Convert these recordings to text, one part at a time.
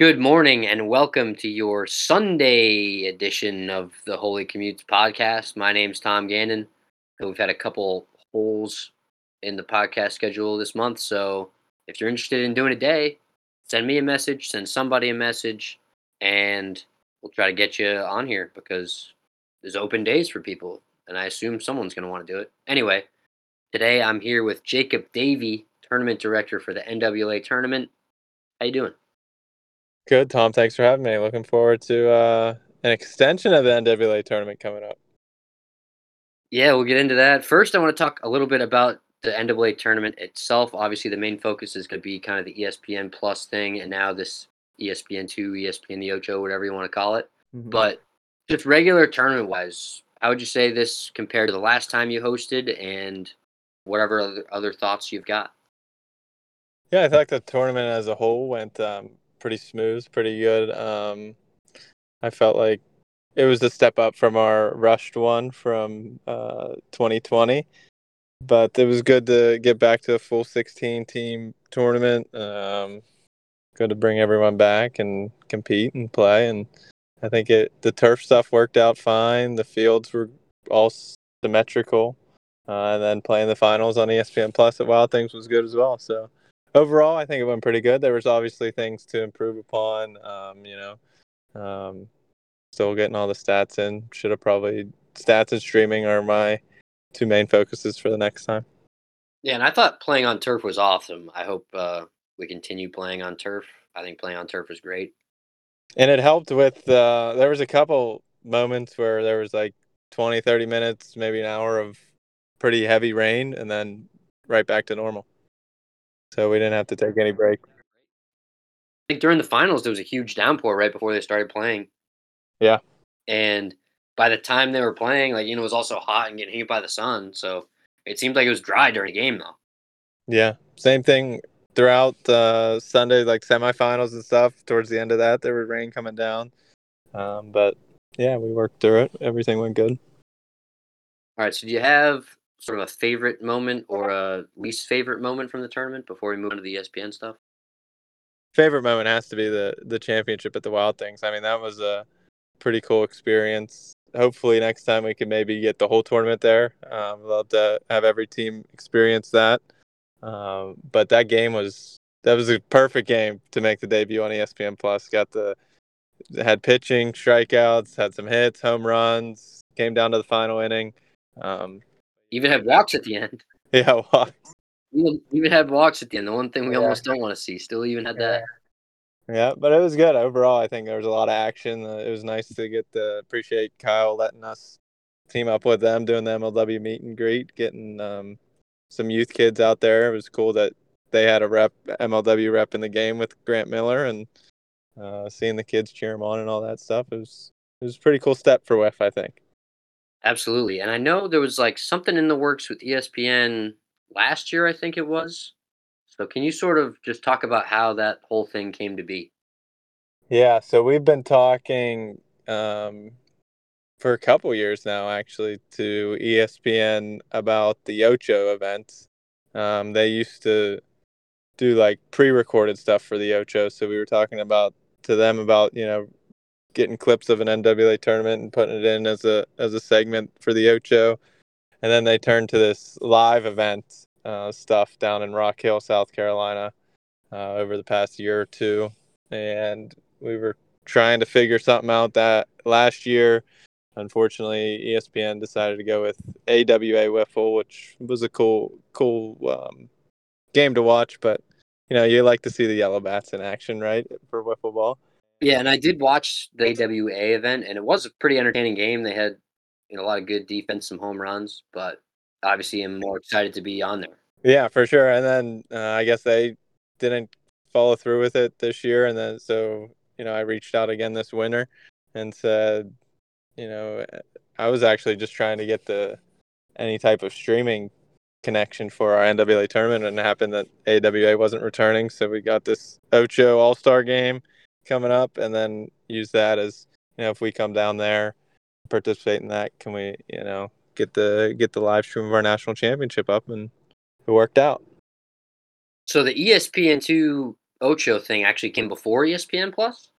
Good morning and welcome to your Sunday edition of the Holey Commutes podcast. My name's Tom Gannon. We've had a couple holes in the podcast schedule this month, so if you're interested in doing a day, send me a message, send somebody a message, and we'll try to get you on here because there's open days for people, and I assume someone's going to want to do it. Anyway, today I'm here with Jacob Davey, tournament director for the NWA tournament. How you doing? Good, Tom. Thanks for having me. Looking forward to uh, an extension of the NWA tournament coming up. Yeah, we'll get into that. First, I want to talk a little bit about the NWA tournament itself. Obviously, the main focus is going to be kind of the ESPN Plus thing, and now this ESPN two, ESPN the Ocho, whatever you want to call it. Mm-hmm. But just regular tournament wise, how would you say this compared to the last time you hosted, and whatever other, other thoughts you've got? Yeah, I think the tournament as a whole went um, pretty smooth, pretty good. Um, I felt like it was a step up from our rushed one from uh, 2020, but it was good to get back to a full 16 team tournament. Um, good to bring everyone back and compete and play. And I think it the turf stuff worked out fine. The fields were all symmetrical, uh, and then playing the finals on ESPN Plus at Wild Things was good as well. So overall, I think it went pretty good. There was obviously things to improve upon. Um, you know, um, still getting all the stats in. Should have probably stats and streaming are my two main focuses for the next time. Yeah, and I thought playing on turf was awesome. I hope uh, we continue playing on turf. I think playing on turf was great. And it helped with uh, there was a couple moments where there was like 20, 30 minutes, maybe an hour of pretty heavy rain, and then right back to normal so we didn't have to take any break. I think during the finals there was a huge downpour right before they started playing. Yeah. And by the time they were playing, like you know, it was also hot and getting hit by the sun, so it seemed like it was dry during the game though. Yeah, same thing throughout uh, Sunday, like semifinals and stuff. Towards the end of that, there was rain coming down, um, but yeah, we worked through it. Everything went good. All right. So do you have sort of a favorite moment or a least favorite moment from the tournament before we move on to the ESPN stuff? Favorite moment has to be the the championship at the Wild Things. I mean, that was a pretty cool experience. Hopefully, next time we can maybe get the whole tournament there. Um, love to have every team experience that. Um, but that game was that was a perfect game to make the debut on ESPN Plus. Got the had pitching, strikeouts, had some hits, home runs. Came down to the final inning. Um, even had walks at the end. Yeah, walks. Even, even had walks at the end. The one thing we yeah. almost don't want to see. Still even had that. Yeah, but it was good overall. I think there was a lot of action. Uh, it was nice to get to appreciate Kyle letting us team up with them, doing the MLW meet and greet, getting um, some youth kids out there. It was cool that they had a rep, MLW rep in the game with Grant Miller, and uh, seeing the kids cheer him on and all that stuff. It was it was a pretty cool step for WIF, I think. Absolutely. And I know there was like something in the works with ESPN last year, I think it was. So can you sort of just talk about how that whole thing came to be? Yeah, so we've been talking um, for a couple years now, actually, to ESPN about the Ocho event. Um, they used to do like pre-recorded stuff for the Ocho, so we were talking about to them about you know getting clips of an NWA tournament and putting it in as a as a segment for the Ocho, and then they turned to this live event uh, stuff down in Rock Hill, South Carolina, uh, over the past year or two, and we were trying to figure something out that last year. Unfortunately, ESPN decided to go with AWA Wiffle, which was a cool, cool um, game to watch. But you know, you like to see the yellow bats in action, right, for wiffle ball. Yeah, and I did watch the AWA event, and it was a pretty entertaining game. They had you know, a lot of good defense, some home runs, but obviously I'm more excited to be on there. Yeah, for sure. And then uh, I guess they didn't follow through with it this year, and then so you know I reached out again this winter and said, you know, I was actually just trying to get the any type of streaming connection for our NWA tournament, and it happened that AWA wasn't returning, so we got this Ocho All Star game coming up, and then use that as you know if we come down there, participate in that, can we you know get the get the live stream of our national championship up, and it worked out. So the ESPN two Ocho thing actually came before ESPN Plus.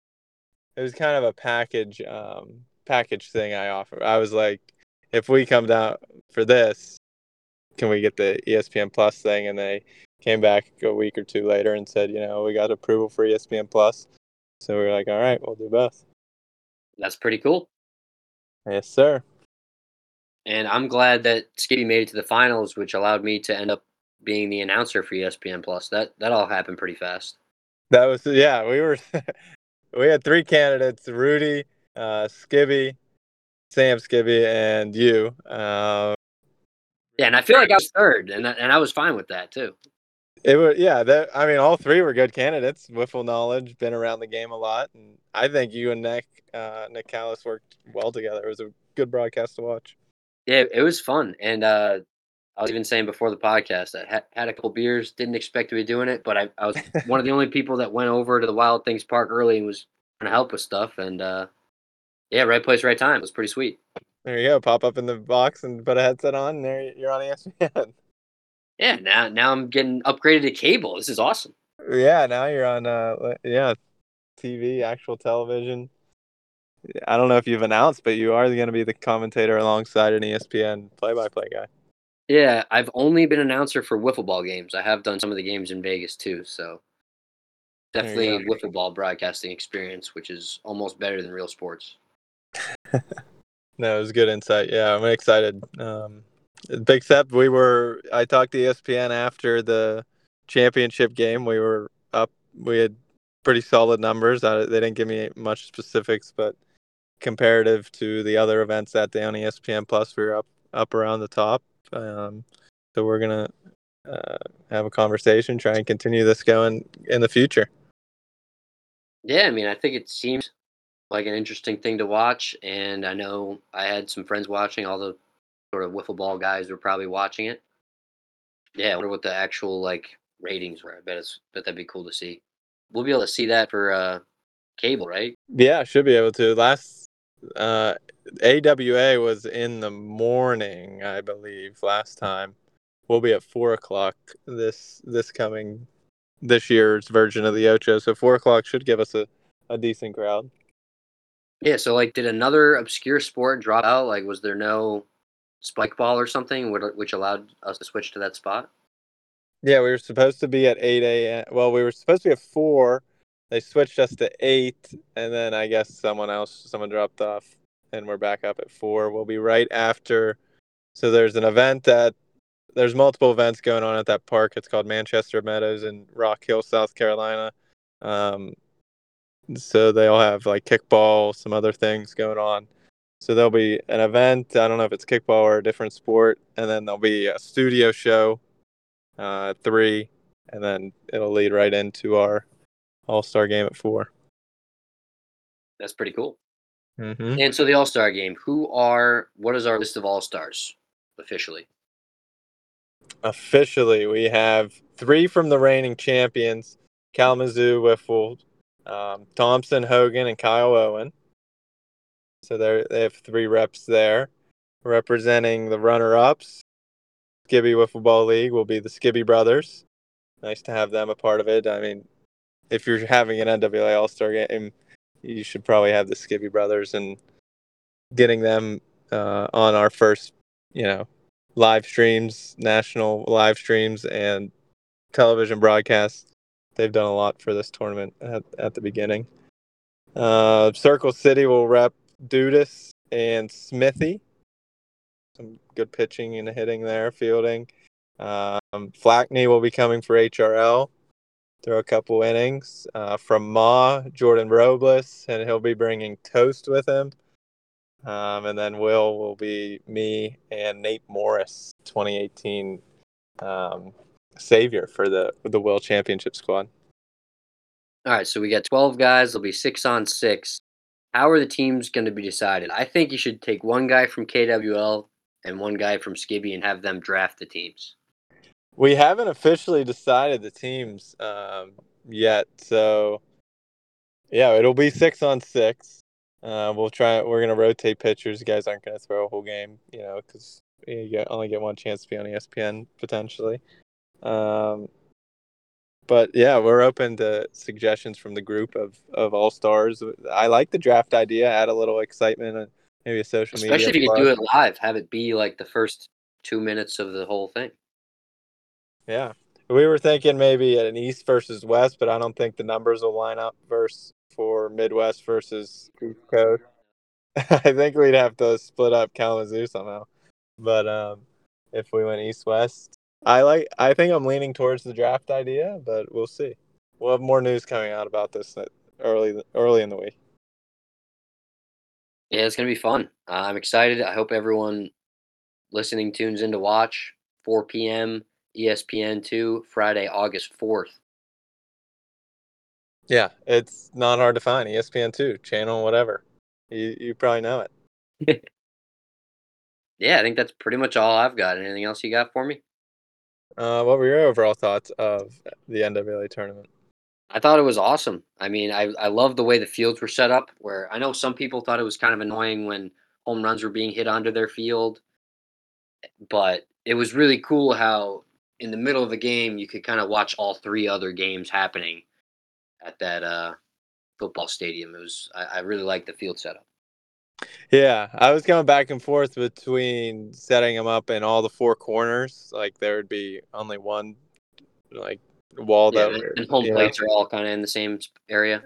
It was kind of a package um, package thing I offered. I was like, if we come down for this, can we get the ESPN Plus thing? And they came back a week or two later and said, you know, we got approval for ESPN Plus. So we are like, all right, we'll do both. That's pretty cool. Yes, sir. And I'm glad that Skibby made it to the finals, which allowed me to end up being the announcer for ESPN Plus. That that all happened pretty fast. That was yeah. We were we had three candidates: Rudy, uh, Skibby, Sam Skibby, and you. Uh, yeah, and I feel like I was third, and and I was fine with that too. It was yeah. That I mean, all three were good candidates. Wiffle knowledge, been around the game a lot, and I think you and Nick uh, Nick Callis worked well together. It was a good broadcast to watch. Yeah, it was fun, and uh, I was even saying before the podcast, I had, had a couple beers, didn't expect to be doing it, but I, I was one of the only people that went over to the Wild Things Park early and was trying to help with stuff, and uh, yeah, right place, right time. It was pretty sweet. There you go. Pop up in the box and put a headset on, and there you're on ESPN. Yeah, now now I'm getting upgraded to cable. This is awesome. Yeah, now you're on uh yeah, TV, actual television. I don't know if you've announced, but you are going to be the commentator alongside an ESPN play-by-play guy. Yeah, I've only been announcer for wiffle ball games. I have done some of the games in Vegas too, so definitely wiffle ball broadcasting experience, which is almost better than real sports. no, it was good insight. Yeah, I'm excited. Um, step. We were. I talked to ESPN after the championship game. We were up. We had pretty solid numbers. they didn't give me much specifics, but comparative to the other events that day on ESPN Plus, we were up up around the top. Um, so we're gonna uh, have a conversation, try and continue this going in the future. Yeah, I mean, I think it seems like an interesting thing to watch, and I know I had some friends watching. All the sort of wiffle ball guys were probably watching it. Yeah, I wonder what the actual like ratings were. I bet it's bet that'd be cool to see. We'll be able to see that for uh cable, right? Yeah, should be able to. Last uh AWA was in the morning, I believe, last time. We'll be at four o'clock this this coming this year's version of the Ocho. So four o'clock should give us a, a decent crowd. Yeah, so like did another obscure sport drop out? Like was there no spike ball or something which allowed us to switch to that spot? Yeah, we were supposed to be at 8 a.m. Well, we were supposed to be at 4. They switched us to 8, and then I guess someone else, someone dropped off, and we're back up at 4. We'll be right after. So there's an event at, there's multiple events going on at that park. It's called Manchester Meadows in Rock Hill, South Carolina. Um, so they all have like kickball, some other things going on. So there'll be an event. I don't know if it's kickball or a different sport, and then there'll be a studio show uh, at three, and then it'll lead right into our All Star game at four. That's pretty cool. Mm-hmm. And so the All Star game, who are what is our list of All Stars officially? Officially, we have three from the reigning champions: Kalamazoo, Wiffle, um, Thompson, Hogan, and Kyle Owen. So they they have three reps there. Representing the runner ups, Skibby Wiffle Ball League will be the Skibby Brothers. Nice to have them a part of it. I mean, if you're having an NWA All Star game, you should probably have the Skibby Brothers and getting them uh, on our first, you know, live streams, national live streams, and television broadcasts. They've done a lot for this tournament at, at the beginning. Uh, Circle City will rep Dudas and Smithy. Some good pitching and hitting there, fielding. Um, Flackney will be coming for HRL. Throw a couple innings. Uh, from Ma, Jordan Robles, and he'll be bringing Toast with him. Um, and then Will will be me and Nate Morris, 2018 um, savior for the the Will Championship squad. All right, so we got 12 guys. There'll be six on six how are the teams going to be decided? I think you should take one guy from KWL and one guy from Skibby and have them draft the teams. We haven't officially decided the teams um, yet, so yeah, it'll be six on six. Uh, we'll try. We're gonna rotate pitchers. You guys aren't gonna throw a whole game, you know, because you only get one chance to be on ESPN potentially. Um, but yeah, we're open to suggestions from the group of of all stars. I like the draft idea. Add a little excitement and maybe a social Especially media. if you do it live, have it be like the first two minutes of the whole thing. Yeah, we were thinking maybe an East versus West, but I don't think the numbers will line up versus for Midwest versus East Coast. I think we'd have to split up Kalamazoo somehow. But um, if we went East West, I like. I think I'm leaning towards the draft idea, but we'll see. We'll have more news coming out about this early early in the week. Yeah, it's gonna be fun. Uh, I'm excited. I hope everyone listening tunes in to watch 4 p.m. ESPN two Friday, August 4th. Yeah, it's not hard to find. ESPN two channel, whatever. You you probably know it. yeah, I think that's pretty much all I've got. Anything else you got for me? Uh, what were your overall thoughts of the NWA tournament? I thought it was awesome. I mean, I, I love the way the fields were set up. Where I know some people thought it was kind of annoying when home runs were being hit onto their field, but it was really cool how in the middle of the game you could kind of watch all three other games happening at that uh, football stadium. It was I, I really liked the field setup. Yeah, I was going back and forth between setting them up in all the four corners. Like there would be only one, like wall Yeah, that. and home you know. plates are all kind of in the same area.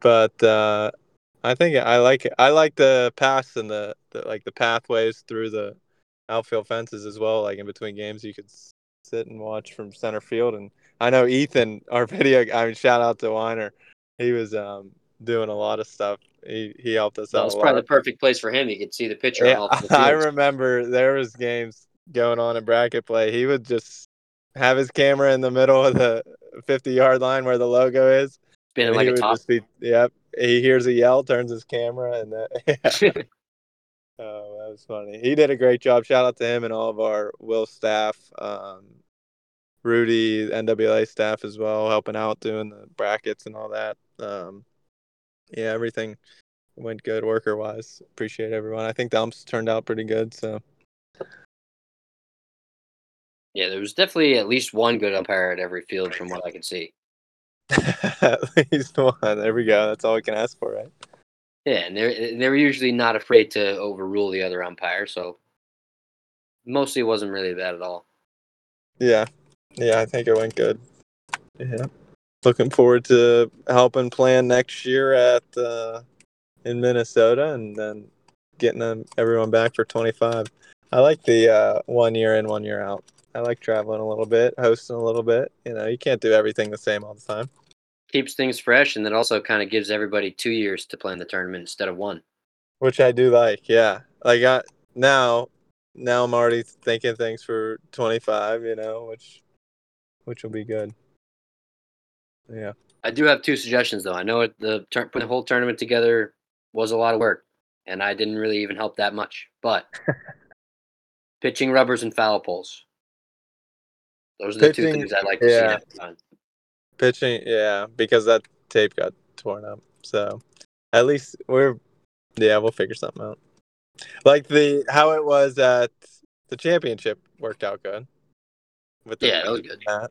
But uh, I think I like it. I like the paths and the, the like the pathways through the outfield fences as well. Like in between games, you could sit and watch from center field. And I know Ethan, our video. I mean, shout out to Weiner. He was um, doing a lot of stuff. He he helped us That out That was probably the perfect place for him. He could see the pitcher Yeah, four I remember there was games going on in bracket play. He would just have his camera in the middle of the 50 yard line where the logo is. Spinning like he a top. be, yep. He hears a yell, turns his camera, and that, yeah. Oh, that was funny. He did a great job. Shout out to him and all of our Will staff, um, Rudy, NWA staff as well, helping out doing the brackets and all that. Um, yeah, everything went good worker wise. Appreciate everyone. I think the umps turned out pretty good. So yeah, there was definitely at least one good umpire at every field from what I could see. at least one. There we go. That's all we can ask for, right? Yeah, and they're they're usually not afraid to overrule the other umpire, so mostly it wasn't really bad at all. Yeah. Yeah, I think it went good. Yeah. Looking forward to helping plan next year at uh, in Minnesota and then getting them, everyone back for 25. I like the uh, one year in, one year out. I like traveling a little bit, hosting a little bit. You know, you can't do everything the same all the time. Keeps things fresh, and then also kind of gives everybody two years to plan the tournament instead of one. Which I do like, yeah. Like I, now, now I'm already thinking things for 25. You know, which which will be good. Yeah. I do have two suggestions though. I know it, the tur- putting the whole tournament together was a lot of work, and I didn't really even help that much. But pitching rubbers and foul poles. Those are the two Pitching, things I'd like to see yeah. next. Pitching, yeah, because that tape got torn up. So at least we're, yeah, we'll figure something out. Like the how it was at the championship worked out good. With the Yeah, that was good. mat.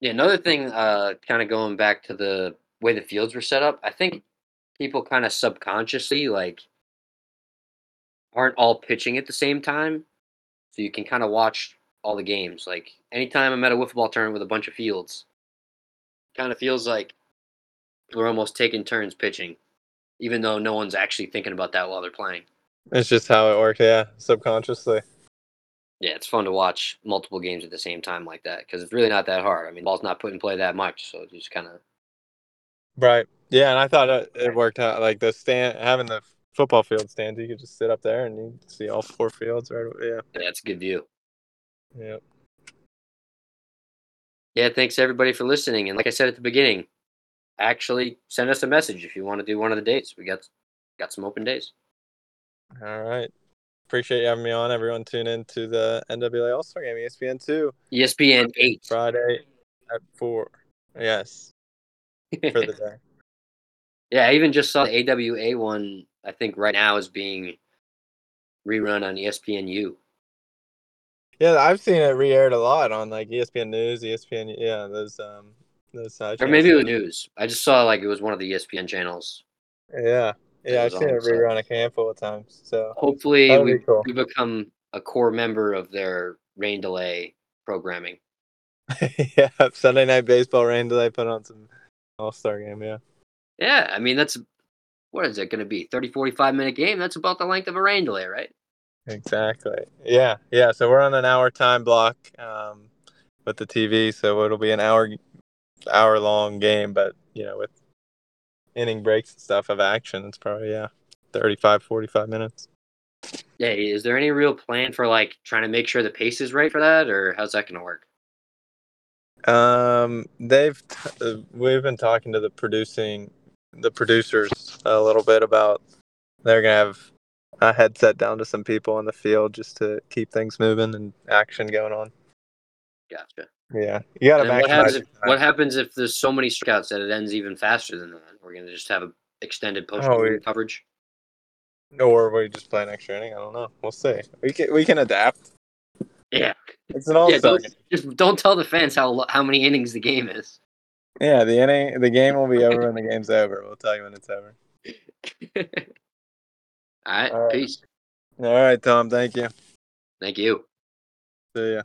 Yeah, another thing, uh, kind of going back to the way the fields were set up, I think people kind of subconsciously like aren't all pitching at the same time, so you can kind of watch all the games. Like anytime I'm at a wiffle ball tournament with a bunch of fields, kind of feels like we're almost taking turns pitching, even though no one's actually thinking about that while they're playing. It's just how it worked, yeah, subconsciously. Yeah, it's fun to watch multiple games at the same time like that because it's really not that hard. I mean, ball's not put in play that much, so it's just kind of Right. Yeah, and I thought it, it worked out. Like the stand, having the football field stands, you could just sit up there and you see all four fields. Right. Yeah. yeah, it's a good view. Yeah. Yeah, thanks everybody for listening. And like I said at the beginning, actually send us a message if you want to do one of the dates. We got got some open days. All right. Appreciate you having me on. Everyone, tune in to the NWA All Star Game, ESPN two, ESPN eight. Friday at four. Yes, for the day. yeah, I even just saw the AWA one. I think right now is being rerun on ESPNU. Yeah, I've seen it re-aired a lot on like ESPN News, ESPN. Yeah, those um those side Or maybe it was news. I just saw like it was one of the ESPN channels. Yeah, yeah, I've seen it so- rerun a handful of times. So Hopefully, we, be cool. we become a core member of their rain delay programming. yeah, Sunday night baseball rain delay put on some All Star game. Yeah, Yeah, I mean that's what is it going to be? 30 45 minute game. That's about the length of a rain delay, right? exactly. Yeah, yeah. So we're on an hour time block um, with the TV, so it'll be an hour hour long game, but you know with inning breaks and stuff of action, it's probably yeah 35, 45 minutes. Yeah, is there any real plan for like trying to make sure the pace is right for that or how's that going to work? Um, they've t- uh, we've been talking to the producing the producers a little bit about they're gonna have a headset down to some people in the field just to keep things moving and action going on. Gotcha. Yeah, you gotta And what happens, if, what happens if there's so many strikeouts that it ends even faster than that? We're going to just have an extended post Oh, we- coverage. or we just play an extra inning. I don't know. We'll see. We can we can adapt. Yeah. It's an all yeah don't, just don't tell the fans how how many innings the game is. Yeah, the inning the game will be over when the game's over. We'll tell you when it's over. All right. All right. Peace. All right, Tom. Thank you. Thank you. See ya.